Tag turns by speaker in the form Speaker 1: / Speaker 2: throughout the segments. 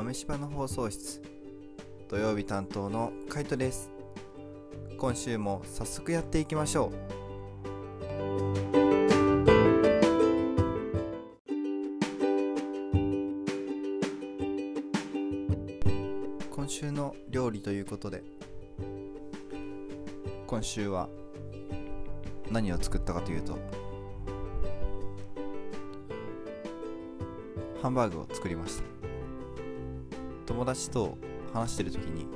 Speaker 1: 豆柴の放送室。土曜日担当のカイトです。今週も早速やっていきましょう。今週の料理ということで今週は何を作ったかというとハンバーグを作りました。友達と話してる時に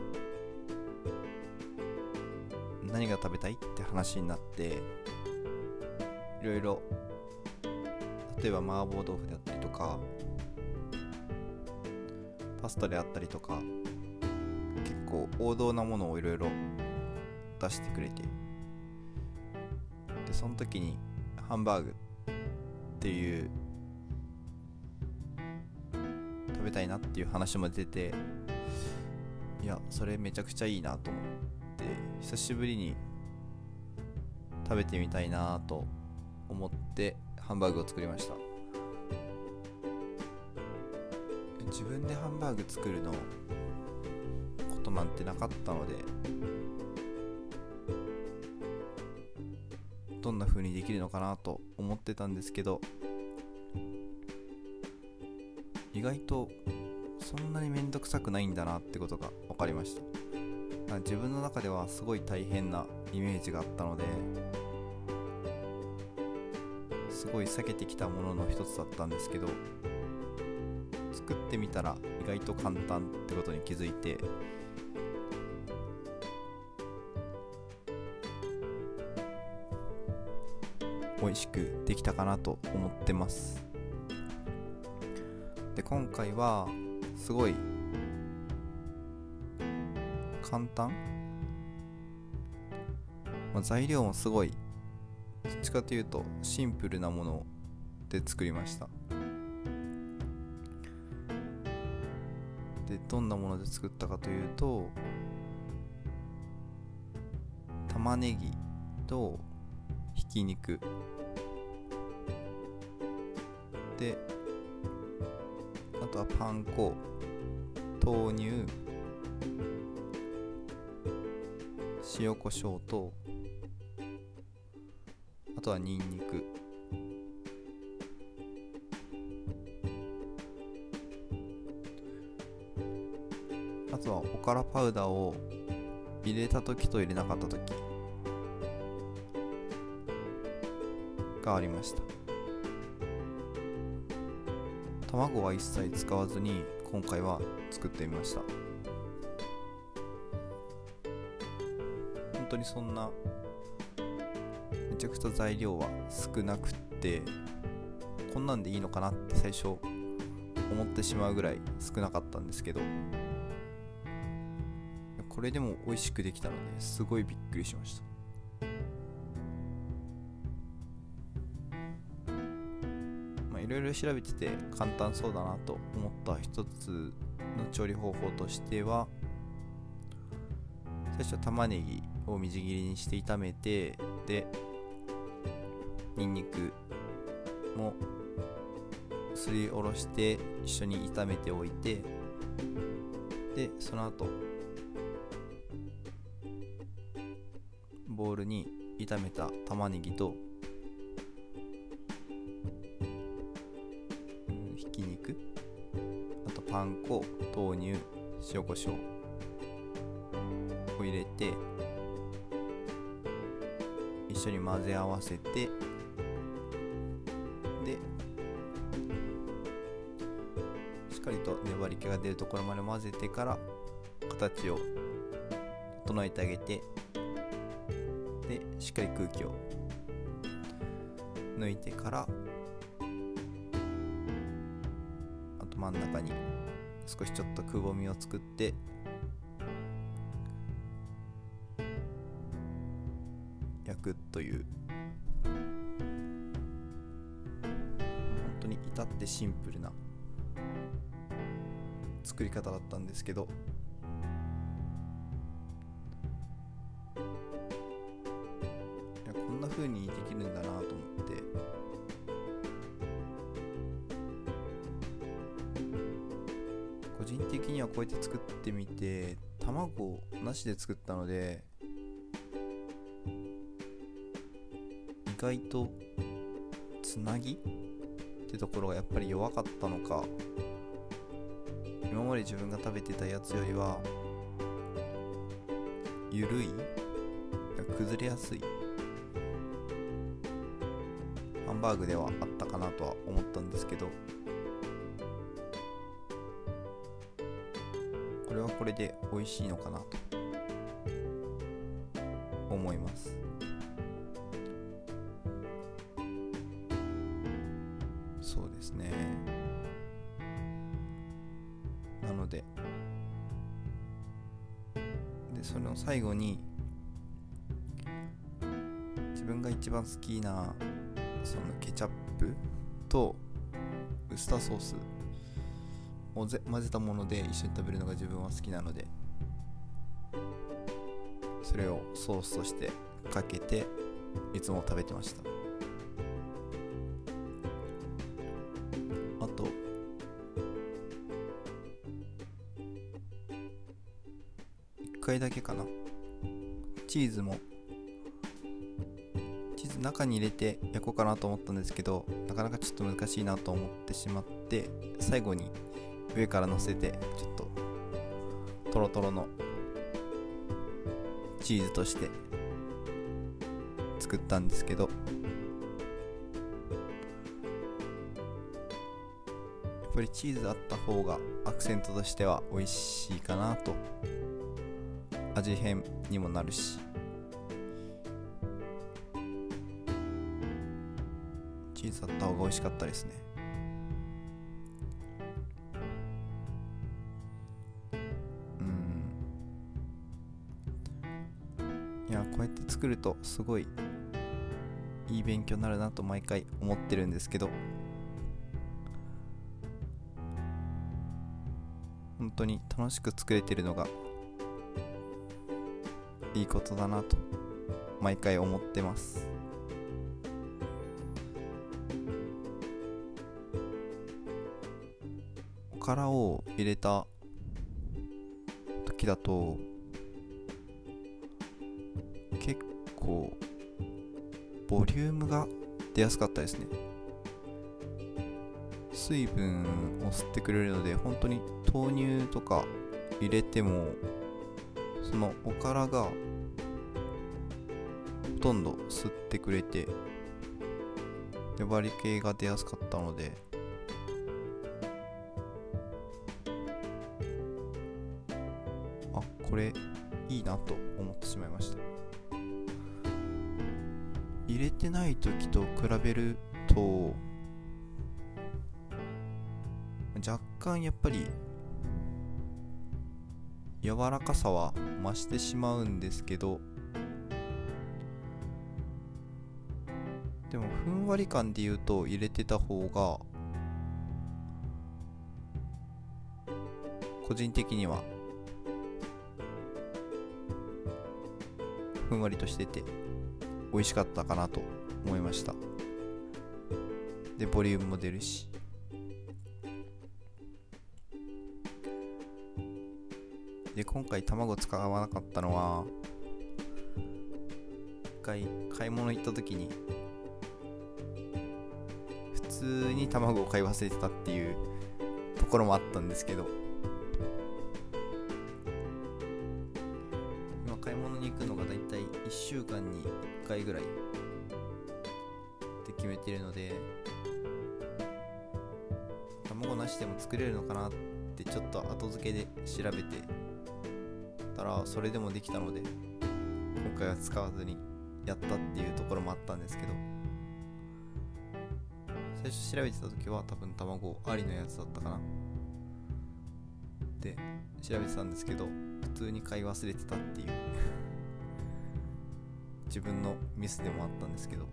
Speaker 1: 何が食べたいって話になっていろいろ例えば麻婆豆腐であったりとかパスタであったりとか結構王道なものをいろいろ出してくれて。でその時にハンバーグっていう食べたいなっていう話も出ていやそれめちゃくちゃいいなと思って久しぶりに食べてみたいなと思ってハンバーグを作りました。自分でハンバーグ作るのことなんてなかったのでどんな風にできるのかなと思ってたんですけど外とそんなに面倒くさくないんだなってことが分かりました。自分の中ではすごい大変なイメージがあったのですごい避けてきたものの一つだったんですけど作ってみたら意外と簡単ってことに気づいて美味しくできたかなと思ってます。で今回はすごい簡単、まあ、材料もすごいどっちかというとシンプルなもので作りました。でどんなもので作ったかというと玉ねぎとひき肉。でとはパン粉豆乳塩コショウとあとはニンニク。あとはおからパウダーを入れた時と入れなかった時がありました。卵は一切使わずに今回は作ってみました。本当にそんなめちゃくちゃ材料は少なくってこんなんでいいのかなって最初思ってしまうぐらい少なかったんですけどこれでも美味しくできたのですごいびっくりしました。ろいろ調べてて簡単そうだなと思った一つの調理方法としては最初玉ねぎをみじん切りにして炒めてでにんにくもすりおろして一緒に炒めておいてでその後ボウルに炒めた玉ねぎとパン粉豆乳塩コショウを入れて一緒に混ぜ合わせてでしっかりと粘り気が出るところまで混ぜてから形を整えてあげてでしっかり空気を抜いてからあと真ん中に少しちょっとくぼみを作って焼くという。本当に至ってシンプルな作り方だったんですけどこんな風にでこうやって作ってみて卵なしで作ったので意外とつなぎ？ってところがやっぱり弱かったのか。今まで自分が食べてたやつよりはゆるい？崩れやすい？ハンバーグではあったかなとは思ったんですけど。はこれで美味しいのかなと思います。そうですね。なのででその最後に自分が一番好きなそのケチャップとウスターソースを混ぜたもので一緒に食べるのが自分は好きなのでそれをソースとしてかけていつも食べてました。あと1回だけかな。チーズもチーズ中に入れて焼こうかなと思ったんですけどなかなかちょっと難しいなと思ってしまって最後に上から乗せてちょっとトロトロのチーズとして作ったんですけどやっぱりチーズあった方がアクセントとしては美味しいかなと味変にもなるし。チーズあった方が美味しかったですね。作るとすごいいい勉強になるなと毎回思ってるんですけど本当に楽しく作れてるのがいいことだなと毎回思ってます。おからを入れた時だと結構ボリュームが出やすかったですね。水分を吸ってくれるので本当に豆乳とか入れてもそのおからがほとんど吸ってくれて粘り気が出やすかったので。あこれいいなと思ってしまいました。入れてない時と比べると若干やっぱり柔らかさは増してしまうんですけどでもふんわり感で言うと入れてた方が個人的にはふんわりとしてて。美味しかったかなと思いました。でボリュームも出るし。で今回卵使わなかったのは一回買い物行った時に普通に卵を買い忘れてたっていうところもあったんですけどけで調べてたらそれでもできたので今回は使わずにやったっていうところもあったんですけど最初調べてた時は多分卵ありのやつだったかな。で調べてたんですけど普通に買い忘れてたっていう自分のミスでもあったんですけど。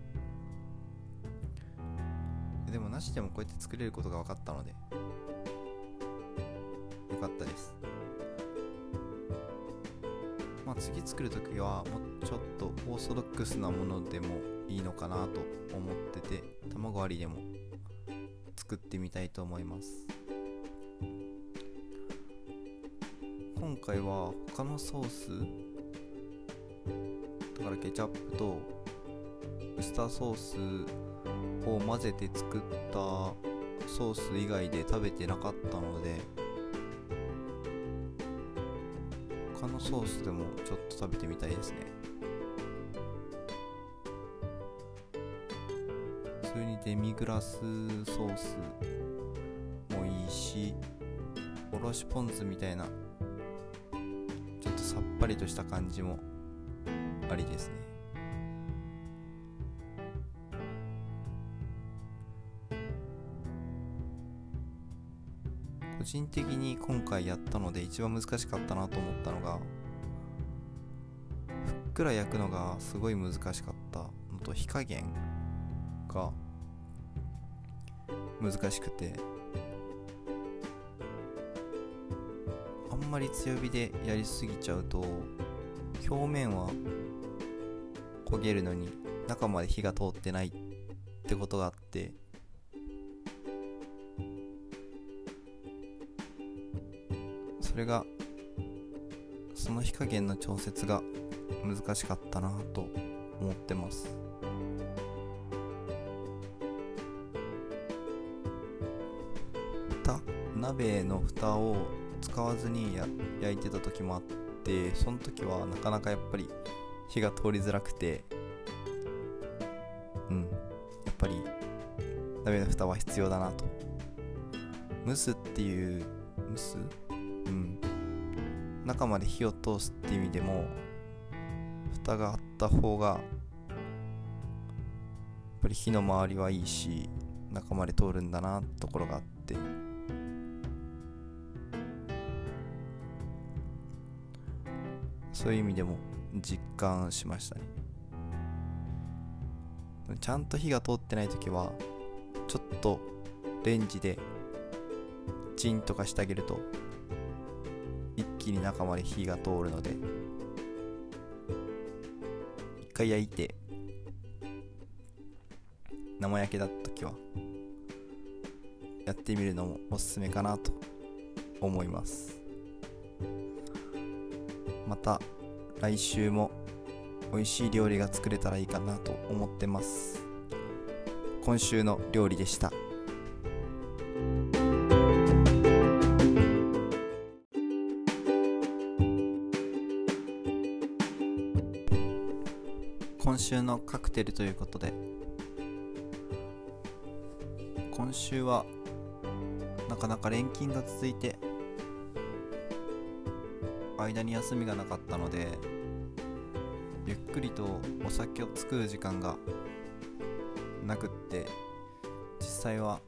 Speaker 1: でもなしでもこうやって作れることが分かったのでかったです。まあ、次作るときはもうちょっとオーソドックスなものでもいいのかなと思ってて卵ありでも作ってみたいと思います。今回は他のソースだからケチャップとウスターソースを混ぜて作ったソース以外で食べてなかったのでソースでもちょっと食べてみたいですね。普通にデミグラスソースもいいしおろしポン酢みたいなちょっとさっぱりとした感じもありですね。人的に今回やったので一番難しかったなと思ったのがふっくら焼くのがすごい難しかったのと火加減が難しくてあんまり強火でやりすぎちゃうと表面は焦げるのに中まで火が通ってないってことがあってれがその火加減の調節が難しかったなと思ってます。蓋鍋の蓋を使わずにや焼いてた時もあってその時はなかなかやっぱり火が通りづらくてうんやっぱり鍋の蓋は必要だなと。蒸すっていう蒸す？うん。中まで火を通すって意味でも蓋があった方がやっぱり火の周りはいいし中まで通るんだなところがあって。そういう意味でも実感しましたね。ちゃんと火が通ってない時はちょっとレンジでチンとかしてあげるとに中まで火が通るので一回焼いて生焼けだった時はやってみるのもおすすめかなと思います。また来週も美味しい料理が作れたらいいかなと思ってます。今週の料理でした。クテルということで。今週はなかなか連勤が続いて間に休みがなかったのでゆっくりとお酒を作る時間がなくって実際は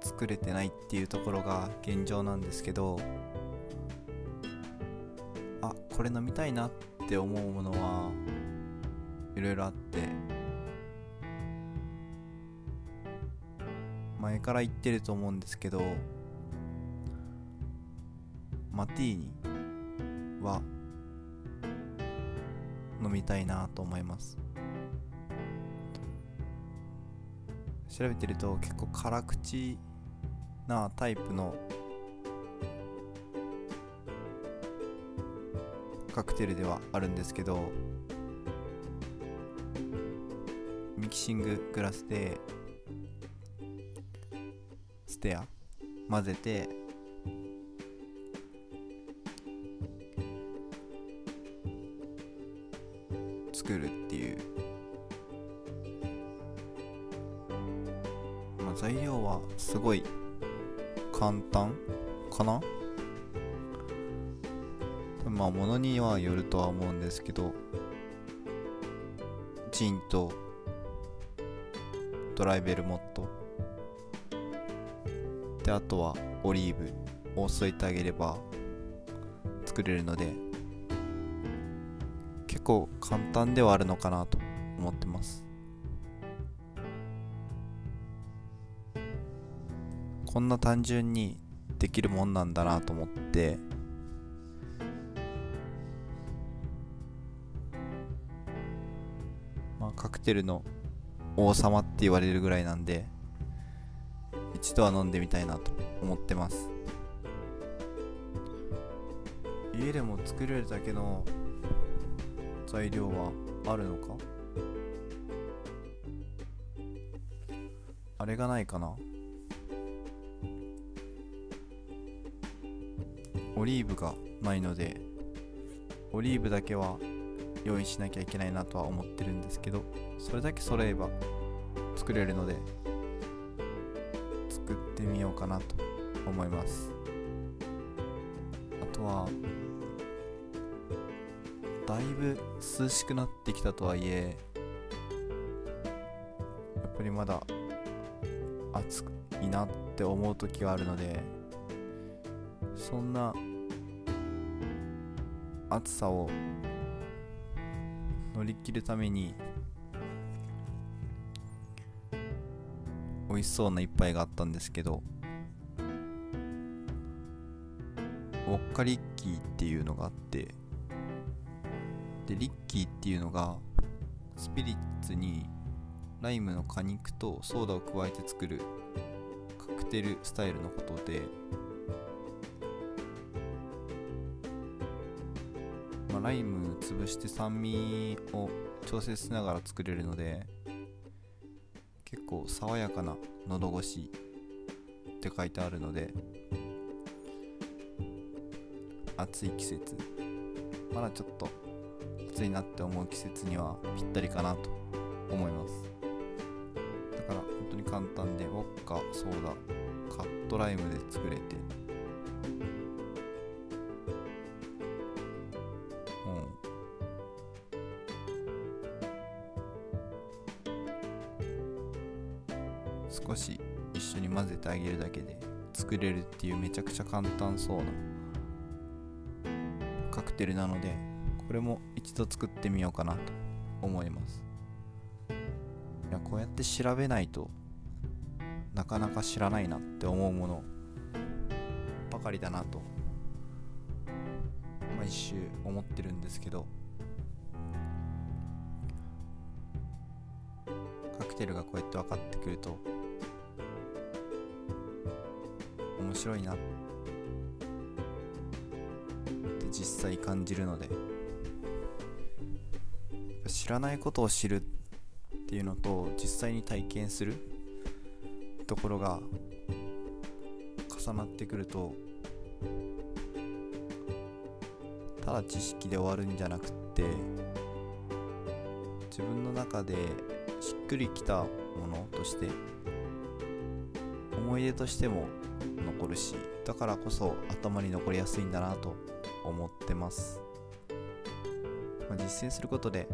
Speaker 1: 作れてないっていうところが現状なんですけどあこれ飲みたいなって思うものはいろいろあって前から言ってると思うんですけどマティーニは飲みたいなと思います。調べてると結構辛口なタイプのカクテルではあるんですけどキシンググラスでステア混ぜて作るっていう、まあ、材料はすごい簡単かな？まあ物にはよるとは思うんですけどジンとドライベルモット。であとはオリーブを添えてあげれば作れるので結構簡単ではあるのかなと思ってます。こんな単純にできるもんなんだなと思ってまあカクテルの王様って言われるぐらいなんで一度は飲んでみたいなと思ってます。家でも作れるだけの材料はあるのか？あれがないかな？オリーブがないのでオリーブだけは用意しなきゃいけないなとは思ってるんですけどそれだけ揃えば作れるので作ってみようかなと思います。あとはだいぶ涼しくなってきたとはいえやっぱりまだ暑いなって思う時があるのでそんな暑さを乗り切るために美味しそうな一杯があったんですけどウォッカリッキーっていうのがあってでリッキーっていうのがスピリッツにライムの果肉とソーダを加えて作るカクテルスタイルのことで、ライム潰して酸味を調整しながら作れるので結構爽やかな喉越しって書いてあるので暑い季節。まだちょっと暑いなって思う季節にはぴったりかなと思います。だから本当に簡単でウォッカソーダカットライムで作れて作れるっていうめちゃくちゃ簡単そうなカクテルなのでこれも一度作ってみようかなと思います。いやこうやって調べないとなかなか知らないなって思うものばかりだなと毎週思ってるんですけど。カクテルがこうやって分かってくると白いなって実際感じるので。知らないことを知るっていうのと実際に体験するところが重なってくるとただ知識で終わるんじゃなくって自分の中でしっくりきたものとして思い出としても残るしだからこそ頭に残りやすいんだなと思ってます、まあ、実践することで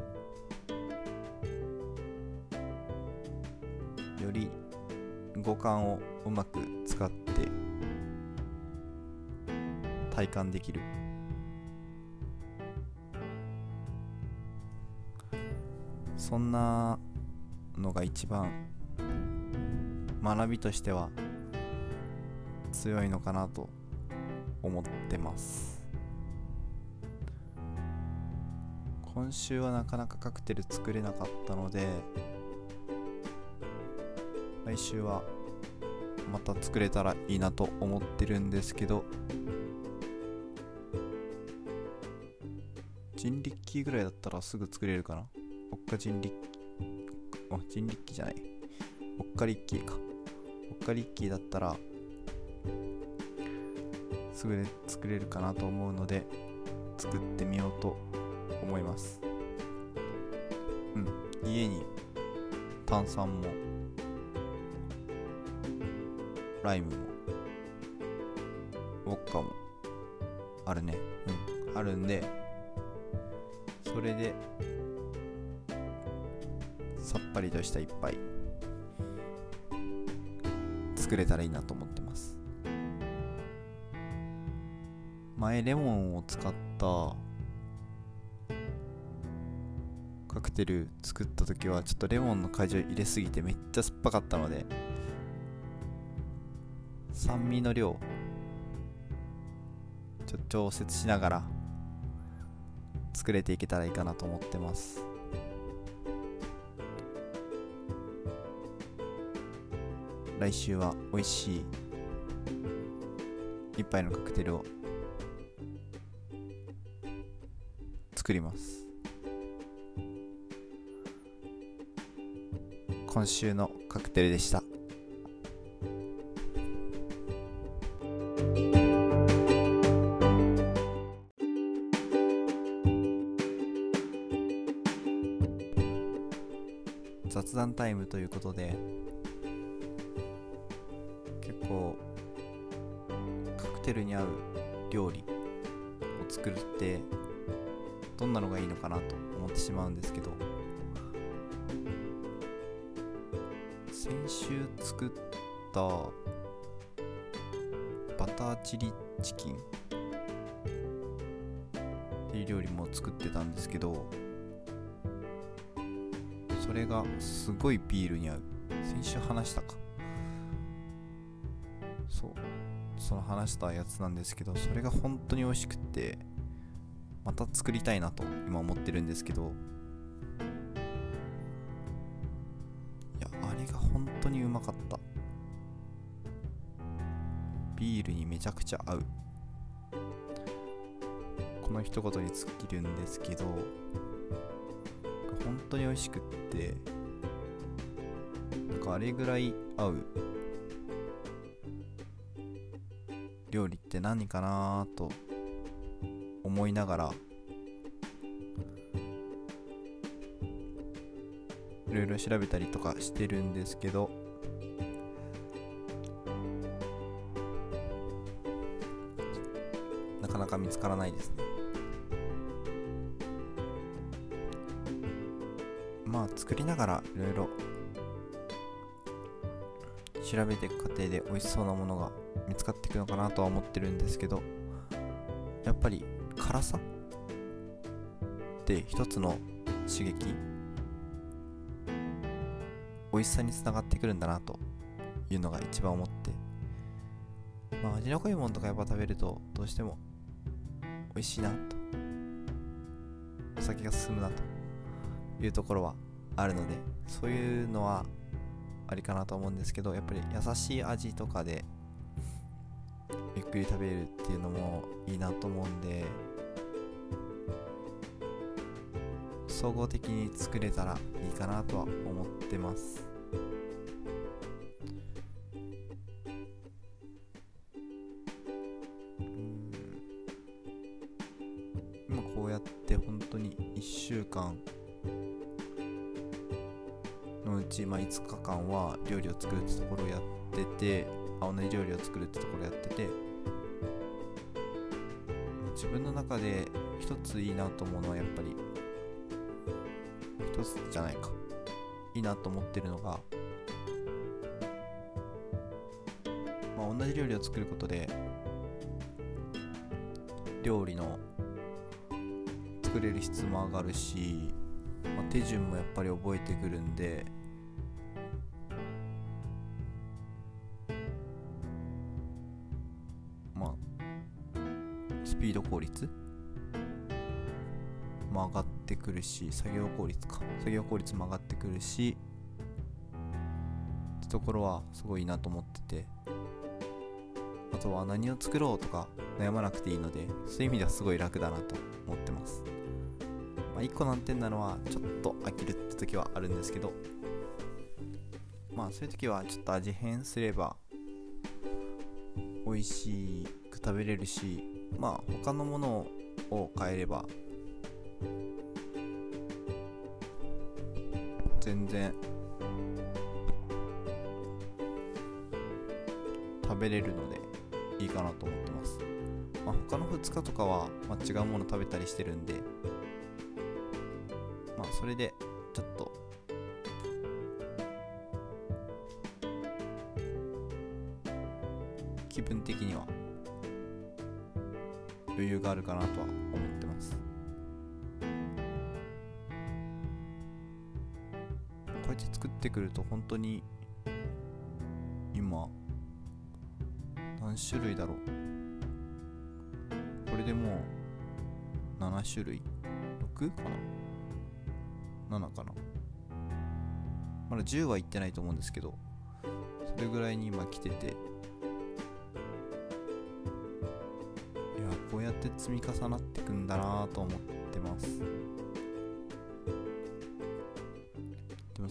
Speaker 1: より五感をうまく使って体感できる。そんなのが一番学びとしては強いのかなと思ってます。今週はなかなかカクテル作れなかったので来週はまた作れたらいいなと思ってるんですけど人力機ぐらいだったらすぐ作れるかな？おっか人力あ人力機じゃない。おっかリッキーか。おっかリッキーだったらすぐで作れるかなと思うので作ってみようと思います。うん。家に炭酸もライムもウォッカもあるね。うん。あるんでそれでさっぱりとした一杯作れたらいいなと思って。前レモンを使ったカクテル作った時はちょっとレモンの果汁入れすぎてめっちゃ酸っぱかったので酸味の量ちょ調節しながら作れていけたらいいかなと思ってます。来週は美味しい一杯のカクテルを作ります。今週のカクテルでした。雑談タイムということでそれがすごいビールに合う。先週話したか。そう。その話したやつなんですけどそれが本当に美味しくってまた作りたいなと今思ってるんですけど。いやあれが本当にうまかった。ビールにめちゃくちゃ合う。この一言に尽きるんですけど本当に美味しくってなんかあれぐらい合う料理って何かなと思いながらいろいろ調べたりとかしてるんですけどなかなか見つからないですね。まあ作りながらいろいろ調べていく過程で美味しそうなものが見つかっていくのかなとは思ってるんですけどやっぱり辛さって一つの刺激美味しさにつながってくるんだなというのが一番思ってまあ味の濃いものとかやっぱ食べるとどうしても美味しいなとお酒が進むなというところはあるのでそういうのはありかなと思うんですけどやっぱり優しい味とかでゆっくり食べるっていうのもいいなと思うんで総合的に作れたらいいかなとは思ってます。今こうやって本当に1週間ち、まあ、5日間は料理を作るってところをやっててあ同じ料理を作るってところをやってて自分の中で一ついいなと思うのはやっぱり一つじゃないか。いいなと思ってるのが、まあ、同じ料理を作ることで料理の作れる質も上がるし、まあ、手順もやっぱり覚えてくるんでるし作業効率か。作業効率も上がってくるしってところはすごいいいなと思ってて。あとは何を作ろうとか悩まなくていいのでそういう意味ではすごい楽だなと思ってます、まあ、1個難点なのはちょっと飽きるって時はあるんですけど。まあそういう時はちょっと味変すれば美味しく食べれるしまあ他のものを変えれば全然。食べれるのでいいかなと思ってます、まあ、他の2日とかは、まあ、違うもの食べたりしてるんで。まあそれでこうやって作ってくると本当に今何種類だろう。これでもう7種類。6? かな？7かな？まだ10はいってないと思うんですけどそれぐらいに今来てて。いやこうやって積み重なってくんだなと思ってます。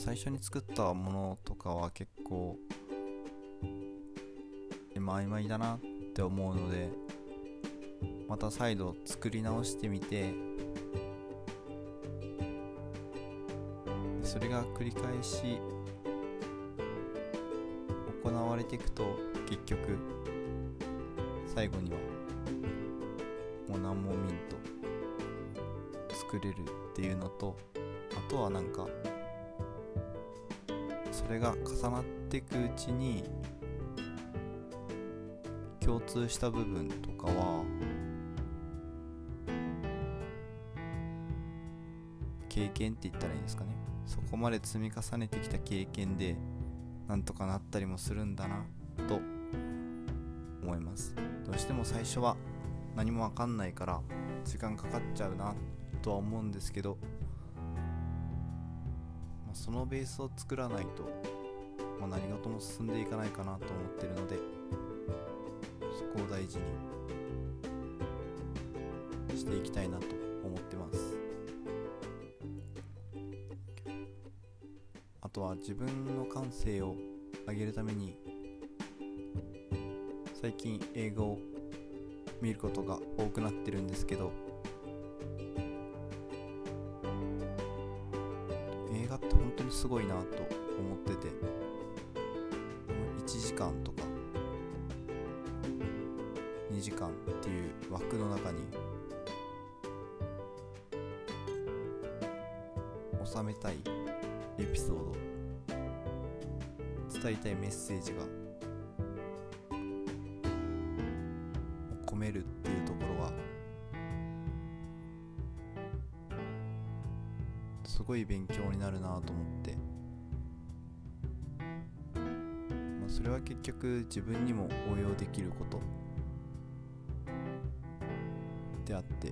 Speaker 1: 最初に作ったものとかは結構今曖昧だなって思うのでまた再度作り直してみてそれが繰り返し行われていくと結局最後にはもう何もミント作れるっていうのとあとはなんかそれが重なっていくうちに共通した部分とかは経験って言ったらいいんですかね。そこまで積み重ねてきた経験でなんとかなったりもするんだなと思います。どうしても最初は何も分かんないから時間かかっちゃうなとは思うんですけど、そのベースを作らないと、まあ、何事も進んでいかないかなと思ってるのでそこを大事にしていきたいなと思ってます。あとは自分の感性を上げるために最近映画を見ることが多くなってるんですけど映画って本当にすごいなと思ってて。1時間とか。2時間っていう枠の中に。収めたいエピソード。伝えたいメッセージが。込めるっていうところはすごい勉強になるなと思って、結局自分にも応用できること。であって、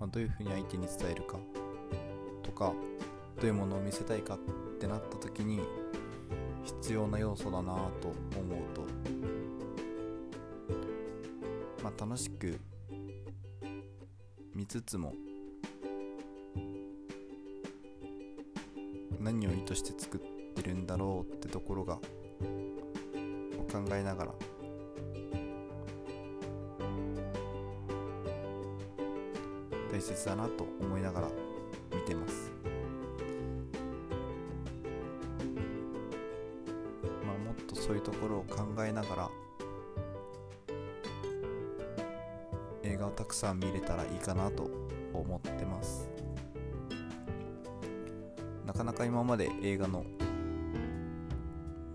Speaker 1: まあ、どういうふうに相手に伝えるか。とかどういうものを見せたいかってなった時に必要な要素だなと思うと。まあ楽しく見つつも何を意図して作ってるんだろうってところが考えながら。大切だなと思いながら見てます。まあもっとそういうところを考えながら映画をたくさん見れたらいいかなと思ってます。かなか今まで映画の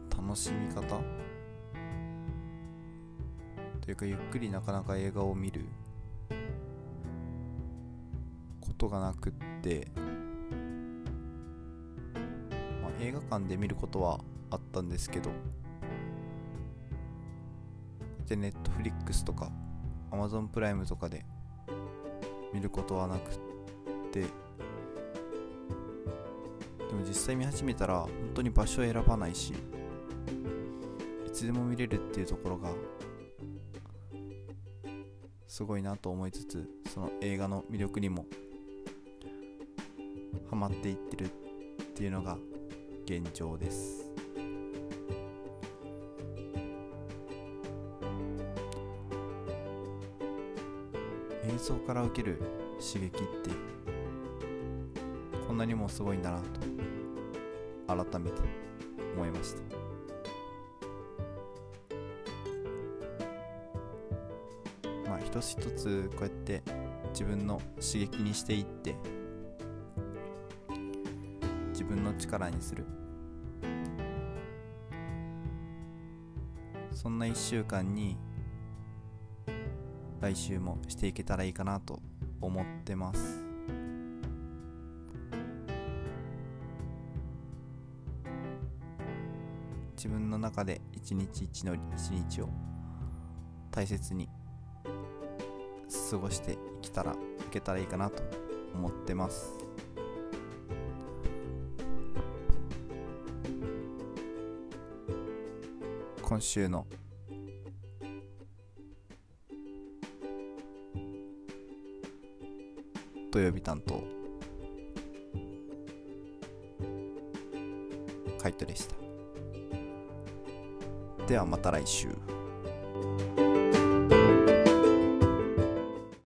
Speaker 1: 楽しみ方？というかゆっくりなかなか映画を見ることがなくって、まあ、映画館で見ることはあったんですけどでネットフリックスとか Amazon プライムとかで見ることはなくっても実際見始めたら本当に場所を選ばないしいつでも見れるっていうところがすごいなと思いつつその映画の魅力にもハマっていってるっていうのが現状です。映像から受ける刺激ってなにもすごいんだなと改めて思いました。まあ一つ一つこうやって自分の刺激にしていって自分の力にする。そんな1週間に来週もしていけたらいいかなと思ってます。で一日一の一日を大切に過ごしていけたらいけたらいいかなと思ってます。今週の土曜日担当カイトでした。ではまた来週。